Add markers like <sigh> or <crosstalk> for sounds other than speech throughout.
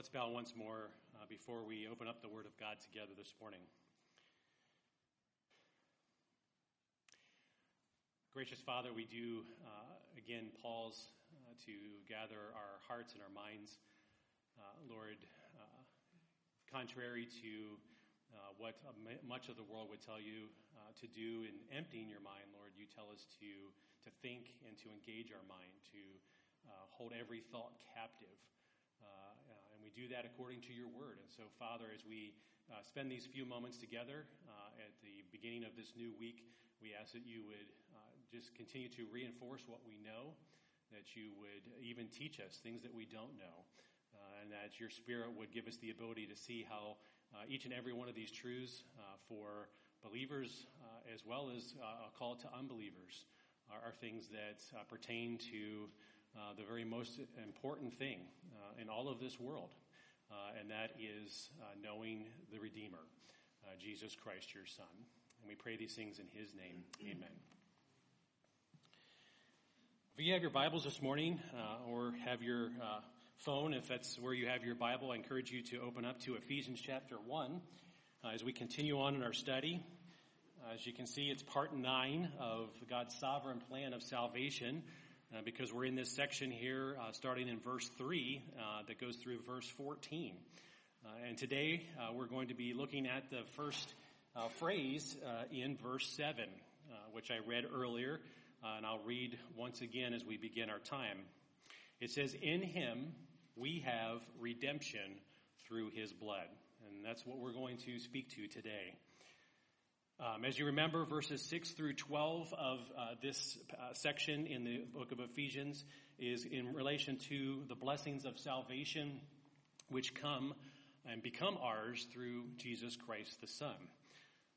let's bow once more uh, before we open up the Word of God together this morning. Gracious Father, we do uh, again pause uh, to gather our hearts and our minds. Uh, Lord, uh, contrary to uh, what much of the world would tell you to do in emptying your mind, Lord, you tell us to, to think and to engage our mind, to hold every thought captive. Uh, we do that according to your word. And so, Father, as we uh, spend these few moments together uh, at the beginning of this new week, we ask that you would uh, just continue to reinforce what we know, that you would even teach us things that we don't know, uh, and that your Spirit would give us the ability to see how each and every one of these truths for believers as well as a call to unbelievers are, are things that pertain to uh, the very most important thing uh, in all of this world, uh, and that is uh, knowing the Redeemer, uh, Jesus Christ, your Son. And we pray these things in His name. Amen. If you have your Bibles this morning, or have your phone, if that's where you have your Bible, I encourage you to open up to Ephesians chapter 1 as we continue on in our study. As you can see, it's part 9 of God's sovereign plan of salvation uh, because we're in this section here, uh, starting in verse 3, uh, that goes through verse 14. Uh, and today uh, we're going to be looking at the first phrase in verse 7, which I read earlier, and I'll read once again as we begin our time. It says, In him we have redemption through his blood. And that's what we're going to speak to today. Um, as you remember, verses 6 through 12 of uh, this uh, section in the book of Ephesians is in relation to the blessings of salvation which come and become ours through Jesus Christ the Son.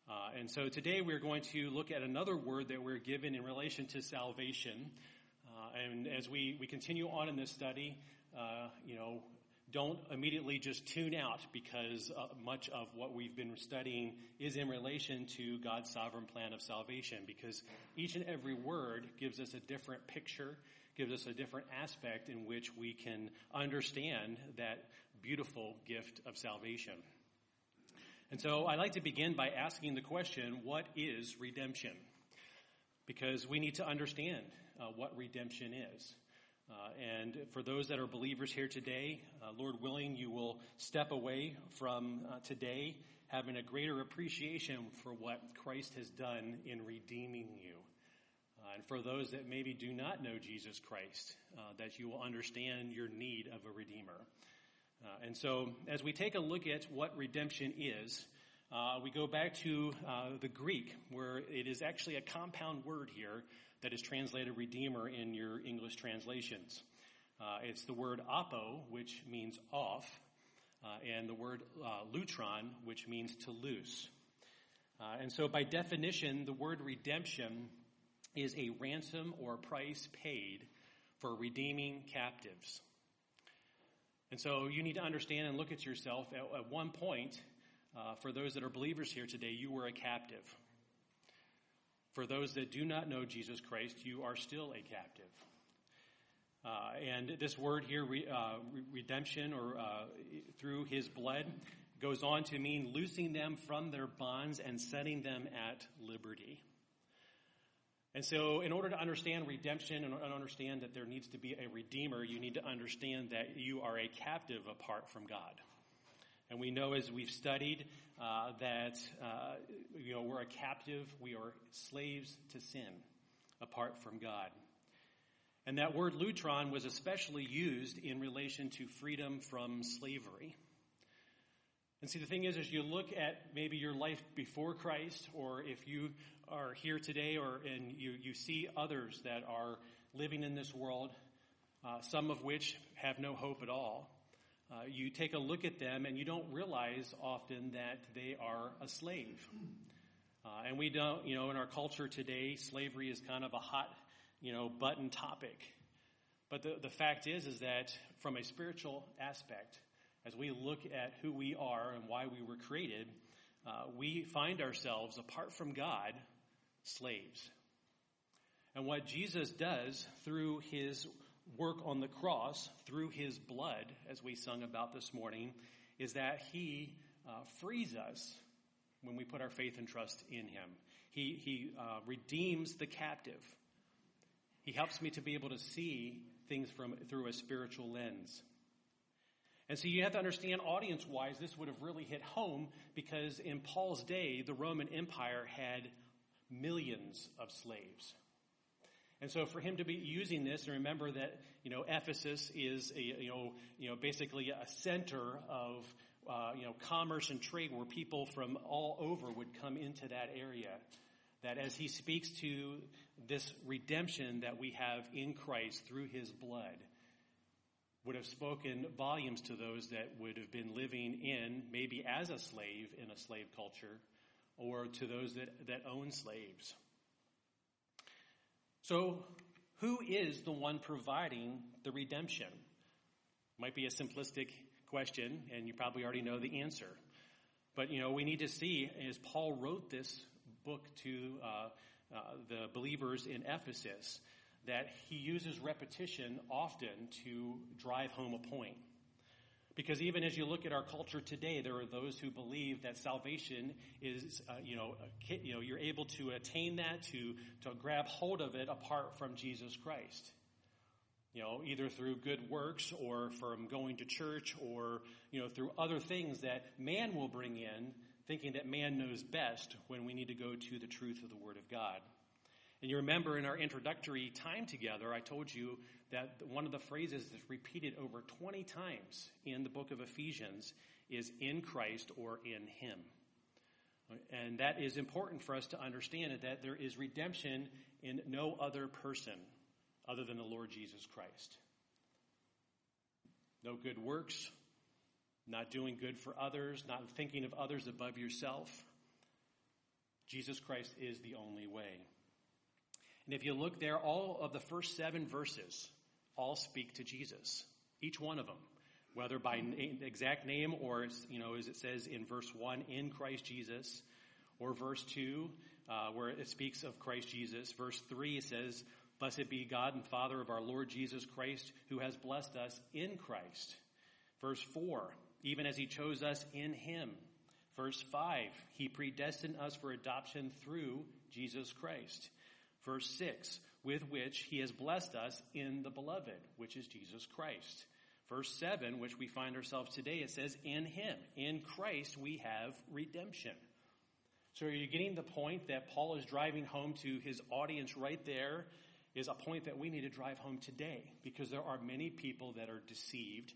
Uh, and so today we're going to look at another word that we're given in relation to salvation. Uh, and as we, we continue on in this study, uh, you know, don't immediately just tune out because uh, much of what we've been studying is in relation to God's sovereign plan of salvation because each and every word gives us a different picture, gives us a different aspect in which we can understand that beautiful gift of salvation. And so I'd like to begin by asking the question, what is redemption? Because we need to understand uh, what redemption is. Uh, and for those that are believers here today, uh, Lord willing, you will step away from uh, today having a greater appreciation for what Christ has done in redeeming you. Uh, and for those that maybe do not know Jesus Christ, uh, that you will understand your need of a Redeemer. And so, as we take a look at what redemption is, we go back to the Greek, where it is actually a compound word here that is translated redeemer in your English translations. Uh, it's the word apo, which means off, uh, and the word uh, lutron, which means to loose. Uh, and so, by definition, the word redemption is a ransom or price paid for redeeming captives. And so, you need to understand and look at yourself. At, at one point, uh, for those that are believers here today, you were a captive. For those that do not know Jesus Christ, you are still a captive. Uh, and this word here, re, uh, redemption or uh, through his blood, goes on to mean loosing them from their bonds and setting them at liberty. And so, in order to understand redemption and understand that there needs to be a redeemer, you need to understand that you are a captive apart from God. And we know as we've studied uh, that uh, you know we're a captive, we are slaves to sin apart from God. And that word lutron was especially used in relation to freedom from slavery. And see, the thing is, as you look at maybe your life before Christ, or if you are here today, or and you, you see others that are living in this world, uh, some of which have no hope at all, uh, you take a look at them and you don't realize often that they are a slave. Uh, and we don't, you know, in our culture today, slavery is kind of a hot, you know, button topic. But the, the fact is, is that from a spiritual aspect, as we look at who we are and why we were created, uh, we find ourselves, apart from God, slaves. And what Jesus does through his work on the cross through his blood, as we sung about this morning, is that he uh, frees us when we put our faith and trust in him. He, he uh, redeems the captive. He helps me to be able to see things from through a spiritual lens. And so you have to understand audience wise, this would have really hit home because in Paul's day, the Roman Empire had millions of slaves. And so for him to be using this, and remember that, you know, Ephesus is a, you know, you know, basically a center of, uh, you know, commerce and trade where people from all over would come into that area. That as he speaks to this redemption that we have in Christ through his blood, would have spoken volumes to those that would have been living in, maybe as a slave in a slave culture, or to those that, that own slaves. So, who is the one providing the redemption? Might be a simplistic question, and you probably already know the answer. But, you know, we need to see, as Paul wrote this book to uh, uh, the believers in Ephesus, that he uses repetition often to drive home a point. Because even as you look at our culture today, there are those who believe that salvation is, uh, you know, you know, you're able to attain that, to, to grab hold of it apart from Jesus Christ. You know, either through good works or from going to church or, you know, through other things that man will bring in, thinking that man knows best when we need to go to the truth of the Word of God. And you remember in our introductory time together, I told you that one of the phrases that's repeated over 20 times in the book of Ephesians is in Christ or in Him. And that is important for us to understand that there is redemption in no other person other than the Lord Jesus Christ. No good works, not doing good for others, not thinking of others above yourself. Jesus Christ is the only way. And if you look there, all of the first seven verses all speak to Jesus. Each one of them, whether by name, exact name or, you know, as it says in verse 1, in Christ Jesus, or verse 2, uh, where it speaks of Christ Jesus. Verse 3 says, Blessed be God and Father of our Lord Jesus Christ, who has blessed us in Christ. Verse 4, even as he chose us in him. Verse 5, he predestined us for adoption through Jesus Christ. Verse 6, with which he has blessed us in the beloved, which is Jesus Christ. Verse 7, which we find ourselves today, it says, in him, in Christ, we have redemption. So are you getting the point that Paul is driving home to his audience right there? Is a point that we need to drive home today because there are many people that are deceived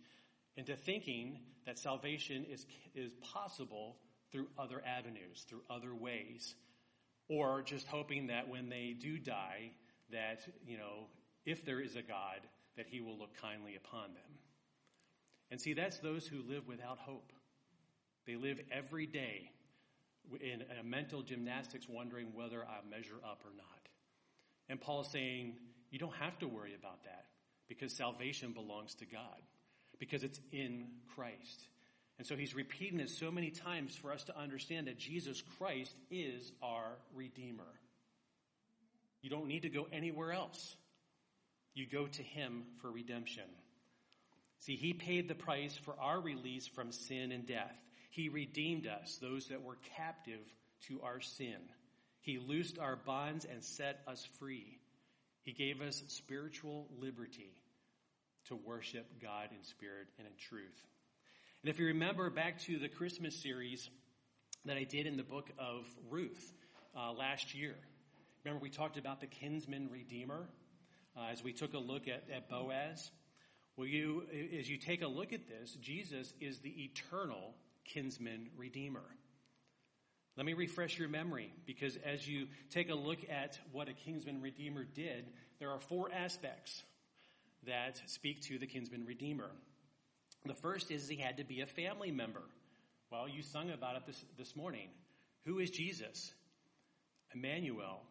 into thinking that salvation is, is possible through other avenues, through other ways or just hoping that when they do die, that, you know, if there is a God, that he will look kindly upon them. And see, that's those who live without hope. They live every day in a mental gymnastics wondering whether I measure up or not. And Paul is saying, you don't have to worry about that because salvation belongs to God, because it's in Christ. And so he's repeating this so many times for us to understand that Jesus Christ is our Redeemer. You don't need to go anywhere else. You go to him for redemption. See, he paid the price for our release from sin and death. He redeemed us, those that were captive to our sin. He loosed our bonds and set us free. He gave us spiritual liberty to worship God in spirit and in truth. And if you remember back to the Christmas series that I did in the book of Ruth uh, last year, remember we talked about the kinsman redeemer uh, as we took a look at, at Boaz. Well, you, as you take a look at this, Jesus is the eternal kinsman redeemer. Let me refresh your memory because as you take a look at what a kinsman redeemer did, there are four aspects that speak to the kinsman redeemer. The first is he had to be a family member. Well, you sung about it this, this morning. Who is Jesus? Emmanuel,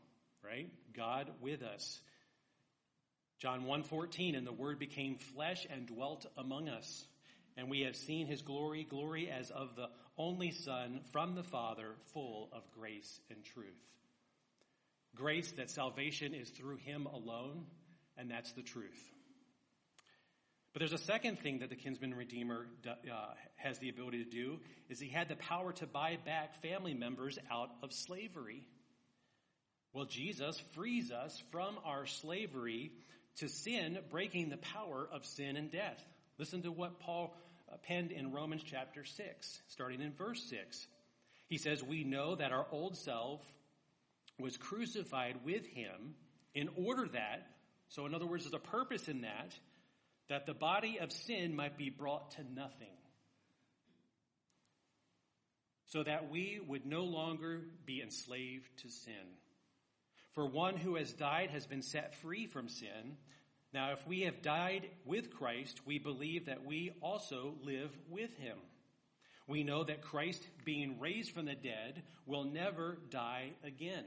right? God with us. John 1:14 and the word became flesh and dwelt among us and we have seen his glory glory as of the only son from the father full of grace and truth. Grace that salvation is through him alone and that's the truth. But there's a second thing that the kinsman redeemer uh, has the ability to do is he had the power to buy back family members out of slavery. Well, Jesus frees us from our slavery to sin, breaking the power of sin and death. Listen to what Paul uh, penned in Romans chapter 6, starting in verse 6. He says, We know that our old self was crucified with him in order that, so in other words, there's a purpose in that, that the body of sin might be brought to nothing. So that we would no longer be enslaved to sin. For one who has died has been set free from sin. Now, if we have died with Christ, we believe that we also live with him. We know that Christ, being raised from the dead, will never die again.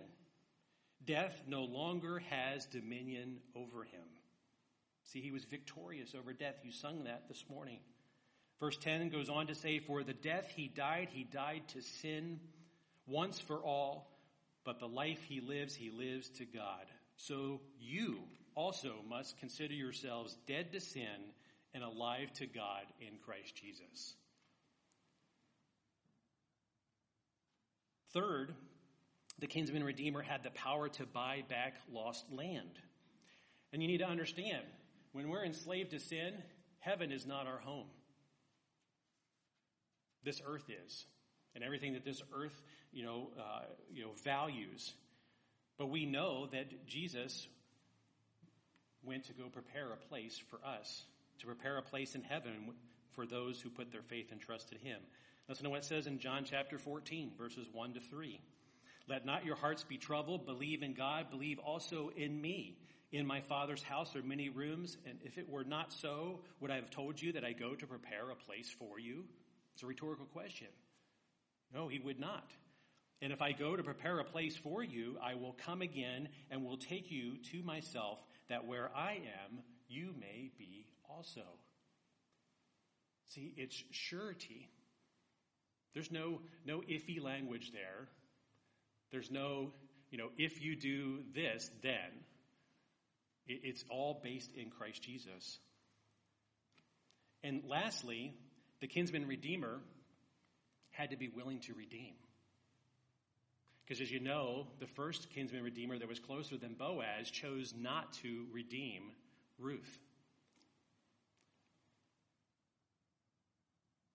Death no longer has dominion over him. See, he was victorious over death. You sung that this morning. Verse 10 goes on to say, For the death he died, he died to sin once for all, but the life he lives, he lives to God. So you also must consider yourselves dead to sin and alive to God in Christ Jesus. Third, the kinsman redeemer had the power to buy back lost land. And you need to understand when we're enslaved to sin, heaven is not our home. This earth is, and everything that this earth, you know, uh, you know, values. But we know that Jesus went to go prepare a place for us, to prepare a place in heaven for those who put their faith and trust in Him. Listen to what it says in John chapter 14, verses 1 to 3. Let not your hearts be troubled. Believe in God. Believe also in me. In my Father's house are many rooms, and if it were not so, would I have told you that I go to prepare a place for you? It's a rhetorical question. No, he would not. And if I go to prepare a place for you, I will come again and will take you to myself, that where I am, you may be also. See, it's surety. There's no, no iffy language there. There's no, you know, if you do this, then. It's all based in Christ Jesus. And lastly, the kinsman redeemer had to be willing to redeem. Because as you know, the first kinsman redeemer that was closer than Boaz chose not to redeem Ruth.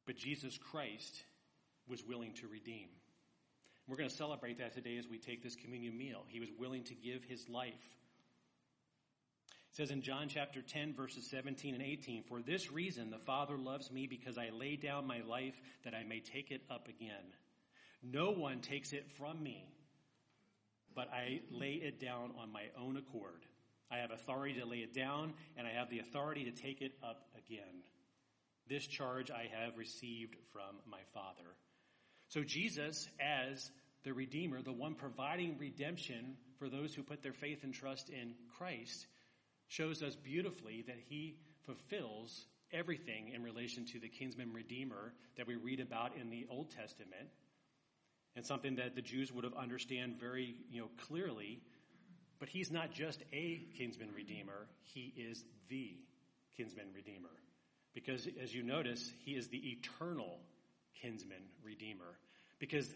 But Jesus Christ was willing to redeem. We're going to celebrate that today as we take this communion meal. He was willing to give his life it says in John chapter 10, verses 17 and 18, For this reason the Father loves me because I lay down my life that I may take it up again. No one takes it from me, but I lay it down on my own accord. I have authority to lay it down, and I have the authority to take it up again. This charge I have received from my Father. So Jesus, as the Redeemer, the one providing redemption for those who put their faith and trust in Christ, shows us beautifully that he fulfills everything in relation to the kinsman redeemer that we read about in the Old Testament, and something that the Jews would have understand very you know clearly. But he's not just a kinsman redeemer; he is the kinsman redeemer, because as you notice, he is the eternal kinsman redeemer. Because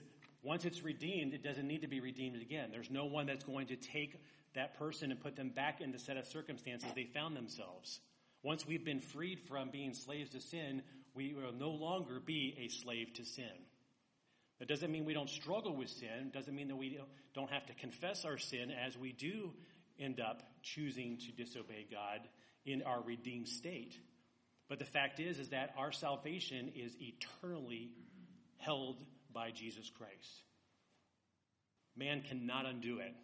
once it's redeemed, it doesn't need to be redeemed again. There's no one that's going to take that person and put them back in the set of circumstances they found themselves. Once we've been freed from being slaves to sin, we will no longer be a slave to sin. That doesn't mean we don't struggle with sin. Doesn't mean that we don't have to confess our sin as we do end up choosing to disobey God in our redeemed state. But the fact is, is that our salvation is eternally held by Jesus Christ. Man cannot undo it.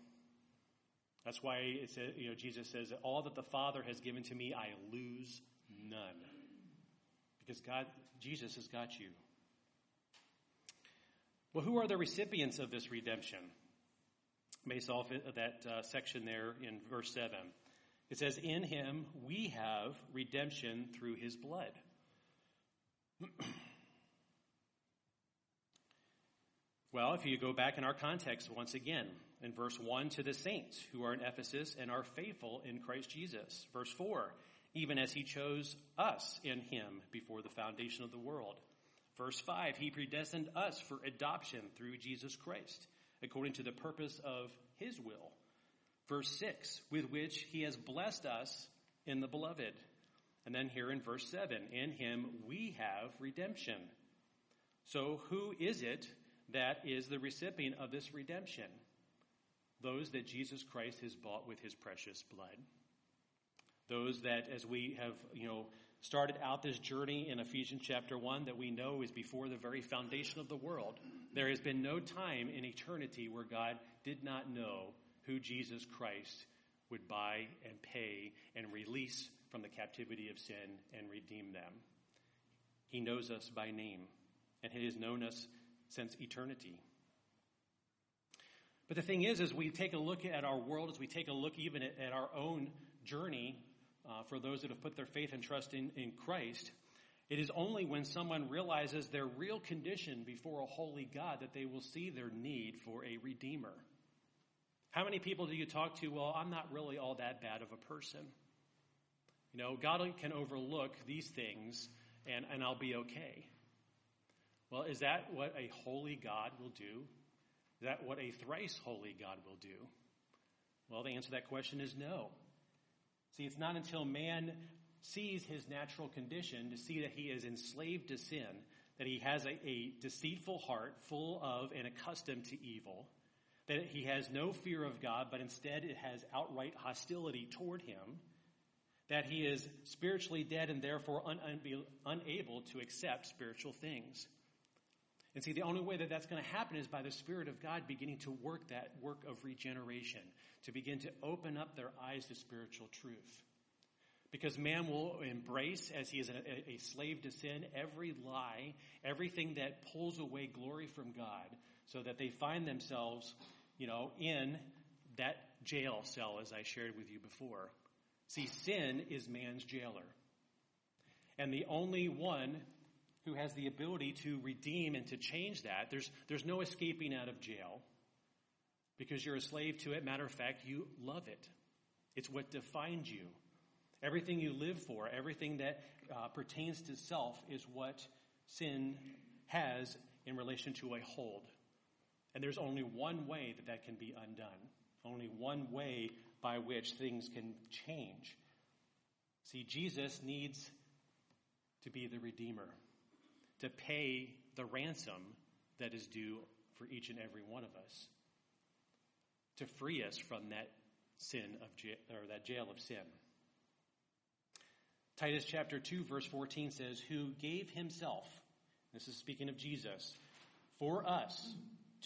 That's why it says, you know, Jesus says, all that the Father has given to me, I lose none. Because God, Jesus has got you. Well, who are the recipients of this redemption? Based off that uh, section there in verse 7. It says, In him we have redemption through his blood. <clears throat> well, if you go back in our context once again, in verse 1 to the saints who are in Ephesus and are faithful in Christ Jesus. Verse 4 even as he chose us in him before the foundation of the world. Verse 5 He predestined us for adoption through Jesus Christ, according to the purpose of his will. Verse 6 With which he has blessed us in the beloved. And then here in verse 7 In him we have redemption. So who is it that is the recipient of this redemption? Those that Jesus Christ has bought with his precious blood. Those that, as we have, you know, started out this journey in Ephesians chapter 1 that we know is before the very foundation of the world. There has been no time in eternity where God did not know who Jesus Christ would buy and pay and release from the captivity of sin and redeem them. He knows us by name, and He has known us since eternity. But the thing is, as we take a look at our world, as we take a look even at, at our own journey, Uh, for those that have put their faith and trust in, in Christ, it is only when someone realizes their real condition before a holy God that they will see their need for a redeemer. How many people do you talk to? Well, I'm not really all that bad of a person. You know, God can overlook these things and, and I'll be okay. Well, is that what a holy God will do? Is that what a thrice holy God will do? Well, the answer to that question is no. See, it's not until man sees his natural condition to see that he is enslaved to sin, that he has a, a, deceitful heart full of and accustomed to evil, that he has no fear of God, but instead it has outright hostility toward him, that he is spiritually dead and therefore un, un, unable to accept spiritual things. And see, the only way that that's going to happen is by the Spirit of God beginning to work that work of regeneration, to begin to open up their eyes to spiritual truth. Because man will embrace, as he is a, a slave to sin, every lie, everything that pulls away glory from God, so that they find themselves, you know, in that jail cell, as I shared with you before. See, sin is man's jailer. And the only one who has the ability to redeem and to change that. There's, there's no escaping out of jail because you're a slave to it. Matter of fact, you love it. It's what defines you. Everything you live for, everything that uh, pertains to self is what sin has in relation to a hold. And there's only one way that that can be undone. Only one way by which things can change. See, Jesus needs to be the Redeemer to pay the ransom that is due for each and every one of us, to free us from that sin of or that jail of sin. Titus chapter 2 verse 14 says, who gave himself, this is speaking of Jesus, for us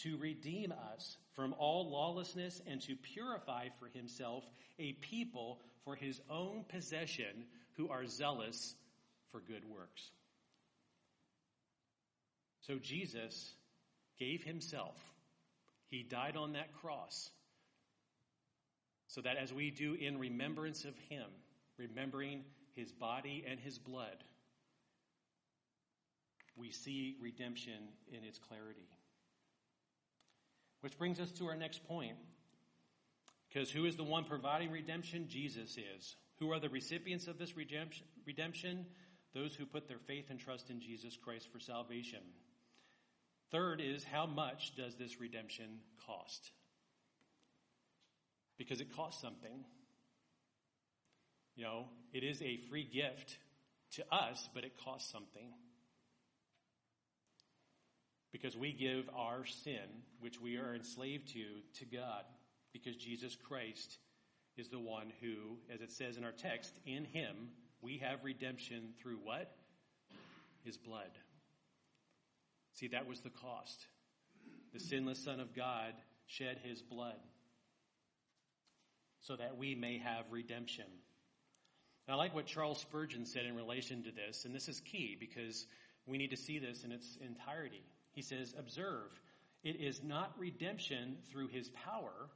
to redeem us from all lawlessness and to purify for himself a people for his own possession who are zealous for good works. So Jesus gave himself. He died on that cross. So that as we do in remembrance of him, remembering his body and his blood, we see redemption in its clarity. Which brings us to our next point. Because who is the one providing redemption? Jesus is. Who are the recipients of this redemption? Those who put their faith and trust in Jesus Christ for salvation. Third is how much does this redemption cost? Because it costs something. You know, it is a free gift to us, but it costs something. Because we give our sin, which we are enslaved to, to God. Because Jesus Christ is the one who, as it says in our text, in him we have redemption through what? His blood. See, that was the cost. The sinless Son of God shed his blood so that we may have redemption. And I like what Charles Spurgeon said in relation to this, and this is key because we need to see this in its entirety. He says, Observe, it is not redemption through his power,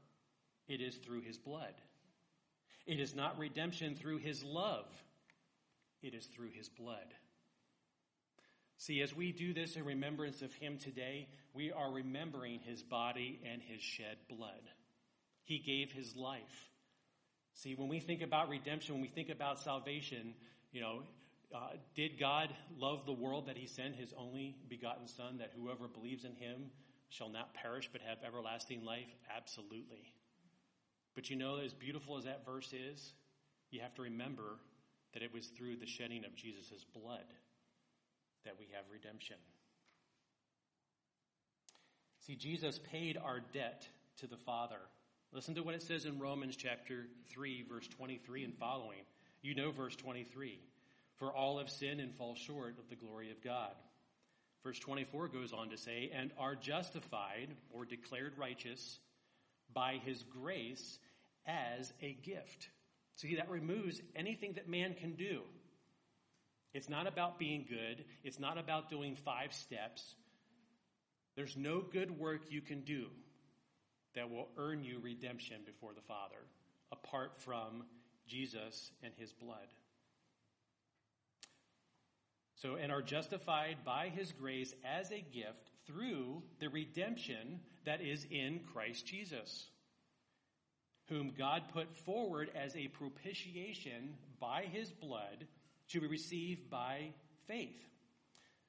it is through his blood. It is not redemption through his love, it is through his blood. See, as we do this in remembrance of him today, we are remembering his body and his shed blood. He gave his life. See, when we think about redemption, when we think about salvation, you know, uh, did God love the world that he sent his only begotten Son, that whoever believes in him shall not perish but have everlasting life? Absolutely. But you know, as beautiful as that verse is, you have to remember that it was through the shedding of Jesus' blood that we have redemption. See, Jesus paid our debt to the Father. Listen to what it says in Romans chapter 3, verse 23 and following. You know verse 23. For all have sinned and fall short of the glory of God. Verse 24 goes on to say, and are justified or declared righteous by his grace as a gift. See, that removes anything that man can do. It's not about being good. It's not about doing five steps. There's no good work you can do that will earn you redemption before the Father apart from Jesus and his blood. So, and are justified by his grace as a gift through the redemption that is in Christ Jesus, whom God put forward as a propitiation by his blood to be received by faith.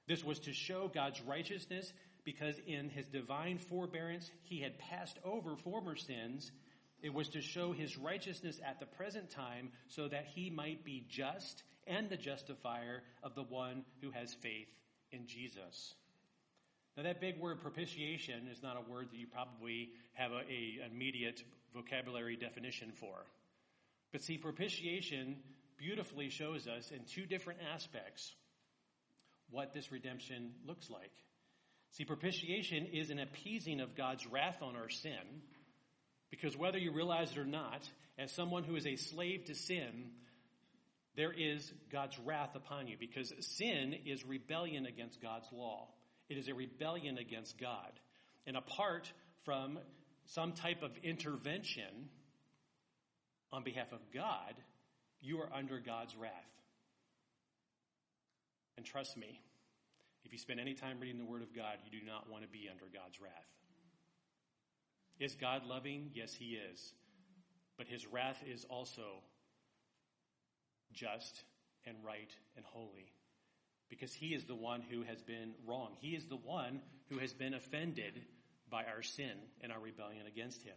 This was to show God's righteousness because in his divine forbearance he had passed over former sins. It was to show his righteousness at the present time so that he might be just and the justifier of the one who has faith in Jesus. Now, that big word propitiation is not a word that you probably have a, immediate vocabulary definition for. But see, propitiation beautifully shows us in two different aspects what this redemption looks like. See, propitiation is an appeasing of God's wrath on our sin, because whether you realize it or not, as someone who is a slave to sin, there is God's wrath upon you, because sin is rebellion against God's law. It is a rebellion against God. And apart from some type of intervention on behalf of God, you are under God's wrath. And trust me, if you spend any time reading the Word of God, you do not want to be under God's wrath. Is God loving? Yes, He is. But His wrath is also just and right and holy because He is the one who has been wrong. He is the one who has been offended by our sin and our rebellion against Him.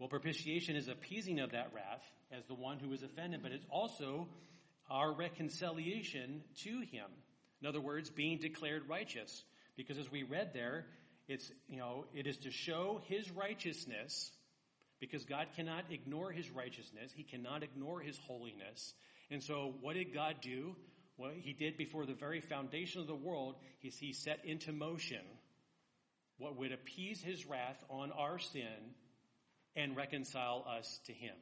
Well, propitiation is appeasing of that wrath as the one who is offended, but it's also our reconciliation to Him. In other words, being declared righteous. Because as we read there, it's, you know, it is to show his righteousness, because God cannot ignore his righteousness. He cannot ignore his holiness. And so what did God do? What he did before the very foundation of the world is he set into motion what would appease his wrath on our sin and reconcile us to him.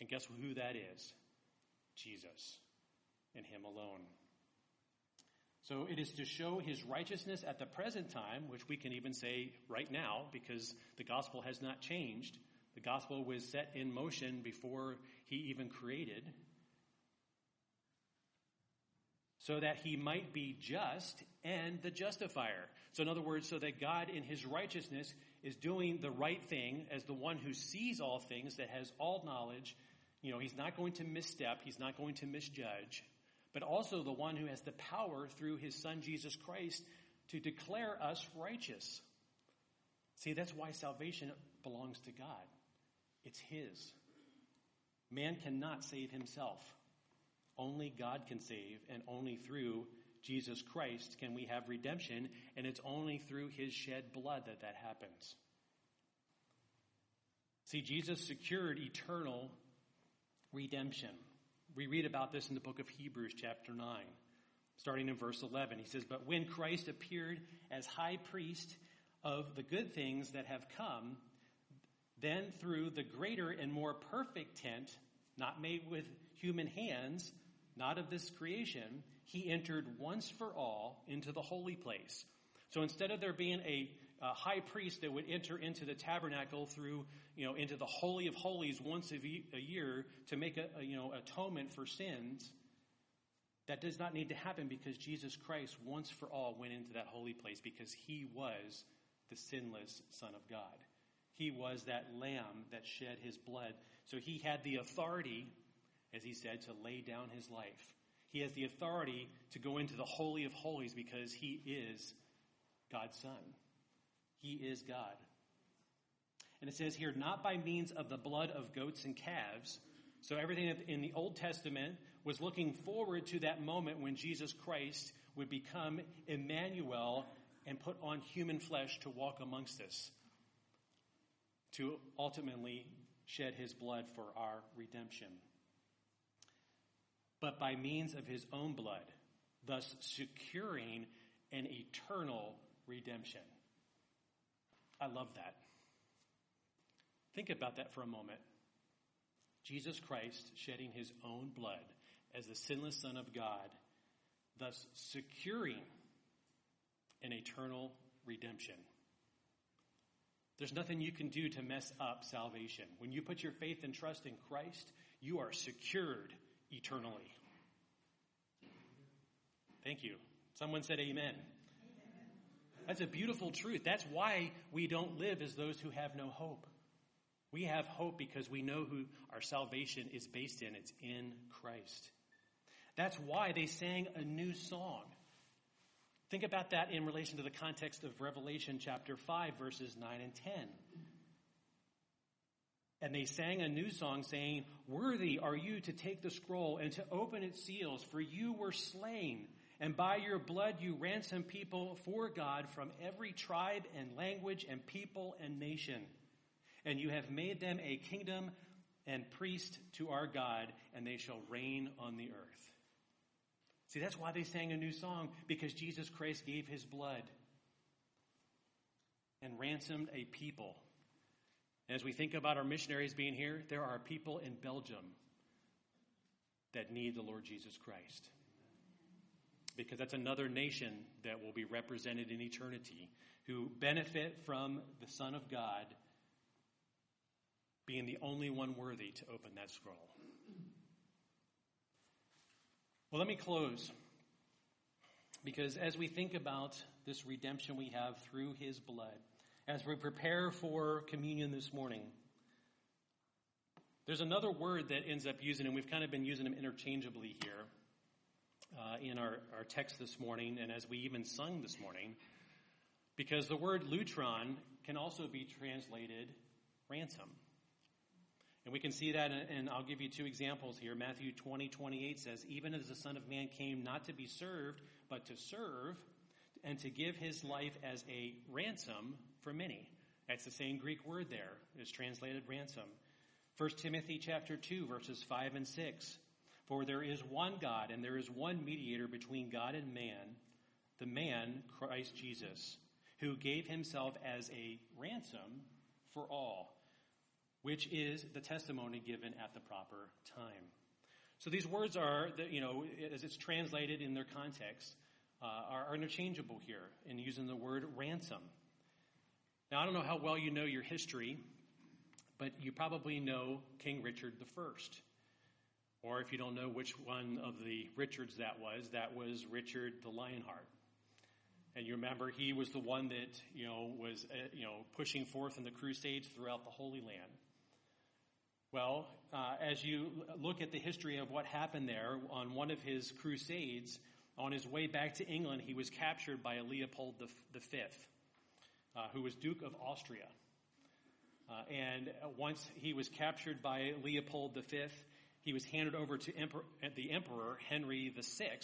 And guess who that is? Jesus and him alone. So it is to show his righteousness at the present time, which we can even say right now because the gospel has not changed. The gospel was set in motion before he even created. So that he might be just and the justifier. So, in other words, so that God in his righteousness is doing the right thing as the one who sees all things, that has all knowledge. You know, he's not going to misstep, he's not going to misjudge but also the one who has the power through his son Jesus Christ to declare us righteous. See, that's why salvation belongs to God. It's his. Man cannot save himself. Only God can save, and only through Jesus Christ can we have redemption, and it's only through his shed blood that that happens. See, Jesus secured eternal redemption. We read about this in the book of Hebrews, chapter 9, starting in verse 11. He says, But when Christ appeared as high priest of the good things that have come, then through the greater and more perfect tent, not made with human hands, not of this creation, he entered once for all into the holy place. So instead of there being a uh, high priest that would enter into the tabernacle through, you know, into the holy of holies once a, a year to make a, a, you know, atonement for sins. That does not need to happen because Jesus Christ once for all went into that holy place because he was the sinless Son of God. He was that lamb that shed his blood So he had the authority, as he said, to lay down his life. He has the authority to go into the Holy of Holies because he is God's Son. He is God. And it says here, not by means of the blood of goats and calves. So everything in the Old Testament was looking forward to that moment when Jesus Christ would become Emmanuel and put on human flesh to walk amongst us, to ultimately shed his blood for our redemption. But by means of his own blood, thus securing an eternal redemption. I love that. Think about that for a moment. Jesus Christ shedding his own blood as the sinless Son of God, thus securing an eternal redemption. There's nothing you can do to mess up salvation. When you put your faith and trust in Christ, you are secured eternally. Thank you. Someone said amen. That's a beautiful truth. That's why we don't live as those who have no hope. We have hope because we know who our salvation is based in. It's in Christ. That's why they sang a new song. Think about that in relation to the context of Revelation chapter 5, verses 9 and 10. And they sang a new song saying, Worthy are you to take the scroll and to open its seals, for you were slain, and by your blood you ransomed people for God from every tribe and language and people and nation and you have made them a kingdom and priest to our God, and they shall reign on the earth. See, that's why they sang a new song, because Jesus Christ gave his blood and ransomed a people. As we think about our missionaries being here, there are people in Belgium that need the Lord Jesus Christ. Because that's another nation that will be represented in eternity who benefit from the Son of God being the only one worthy to open that scroll. Well, let me close. Because as we think about this redemption we have through his blood, as we prepare for communion this morning, there's another word that ends up using, and we've kind of been using them interchangeably here uh, in our, our text this morning, and as we even sung this morning, because the word lutron can also be translated ransom. And we can see that, and I'll give you two examples here. Matthew 20, 28 says, Even as the Son of Man came not to be served, but to serve, and to give his life as a ransom for many. That's the same Greek word there, translated ransom. 1 Timothy chapter 2, verses 5 and 6. For there is one God, and there is one mediator between God and man, the man, Christ Jesus, who gave himself as a ransom for all which is the testimony given at the proper time. So these words are, you know, as it's translated in their context, uh, are interchangeable here in using the word ransom. Now, I don't know how well you know your history, but you probably know King Richard I. Or if you don't know which one of the Richards that was, that was Richard the Lionheart. And you remember he was the one that, you know, was, uh, you know, pushing forth in the crusades throughout the Holy Land. Well, uh, as you look at the history of what happened there on one of his crusades, on his way back to England, he was captured by Leopold V, uh, who was Duke of Austria. Uh, and once he was captured by Leopold V, he was handed over to Emperor, the Emperor Henry VI.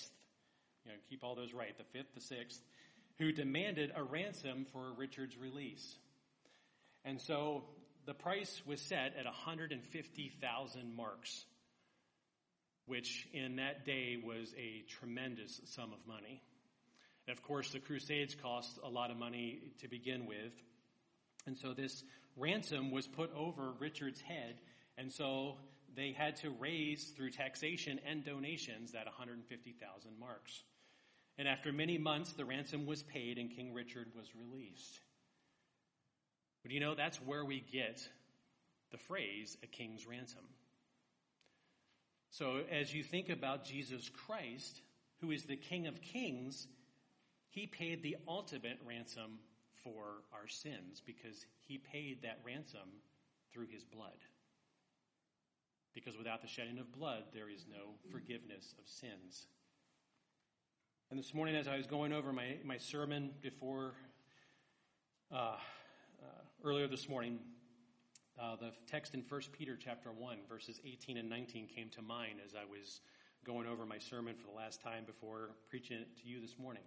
You know, keep all those right, the fifth, the sixth, who demanded a ransom for Richard's release. And so the price was set at 150,000 marks, which in that day was a tremendous sum of money. And of course, the Crusades cost a lot of money to begin with. And so this ransom was put over Richard's head. And so they had to raise through taxation and donations that 150,000 marks. And after many months, the ransom was paid and King Richard was released. But you know, that's where we get the phrase a king's ransom. So as you think about Jesus Christ, who is the King of Kings, he paid the ultimate ransom for our sins because he paid that ransom through his blood. Because without the shedding of blood, there is no forgiveness of sins. And this morning, as I was going over my, my sermon before, uh, uh, earlier this morning, uh, the text in 1 Peter chapter 1, verses 18 and 19 came to mind as I was going over my sermon for the last time before preaching it to you this morning.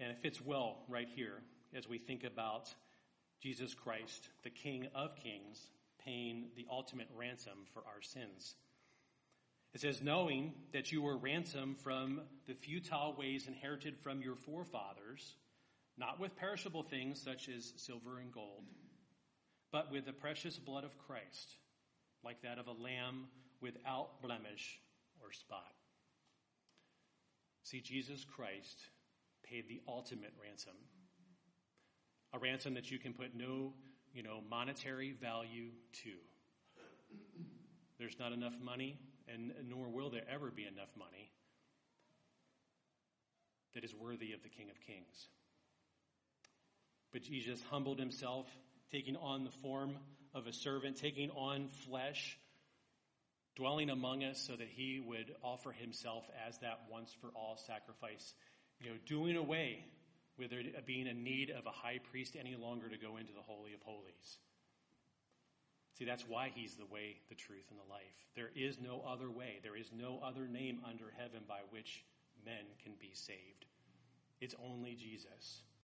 And it fits well right here as we think about Jesus Christ, the King of Kings, paying the ultimate ransom for our sins. It says, knowing that you were ransomed from the futile ways inherited from your forefathers, not with perishable things such as silver and gold, but with the precious blood of Christ, like that of a lamb without blemish or spot. See, Jesus Christ paid the ultimate ransom. A ransom that you can put no, you know, monetary value to. There's not enough money, and nor will there ever be enough money that is worthy of the King of Kings. But Jesus humbled himself, taking on the form of a servant, taking on flesh, dwelling among us so that he would offer himself as that once for all sacrifice, you know, doing away with there being a need of a high priest any longer to go into the Holy of Holies. See, that's why he's the way, the truth, and the life. There is no other way. There is no other name under heaven by which men can be saved. It's only Jesus.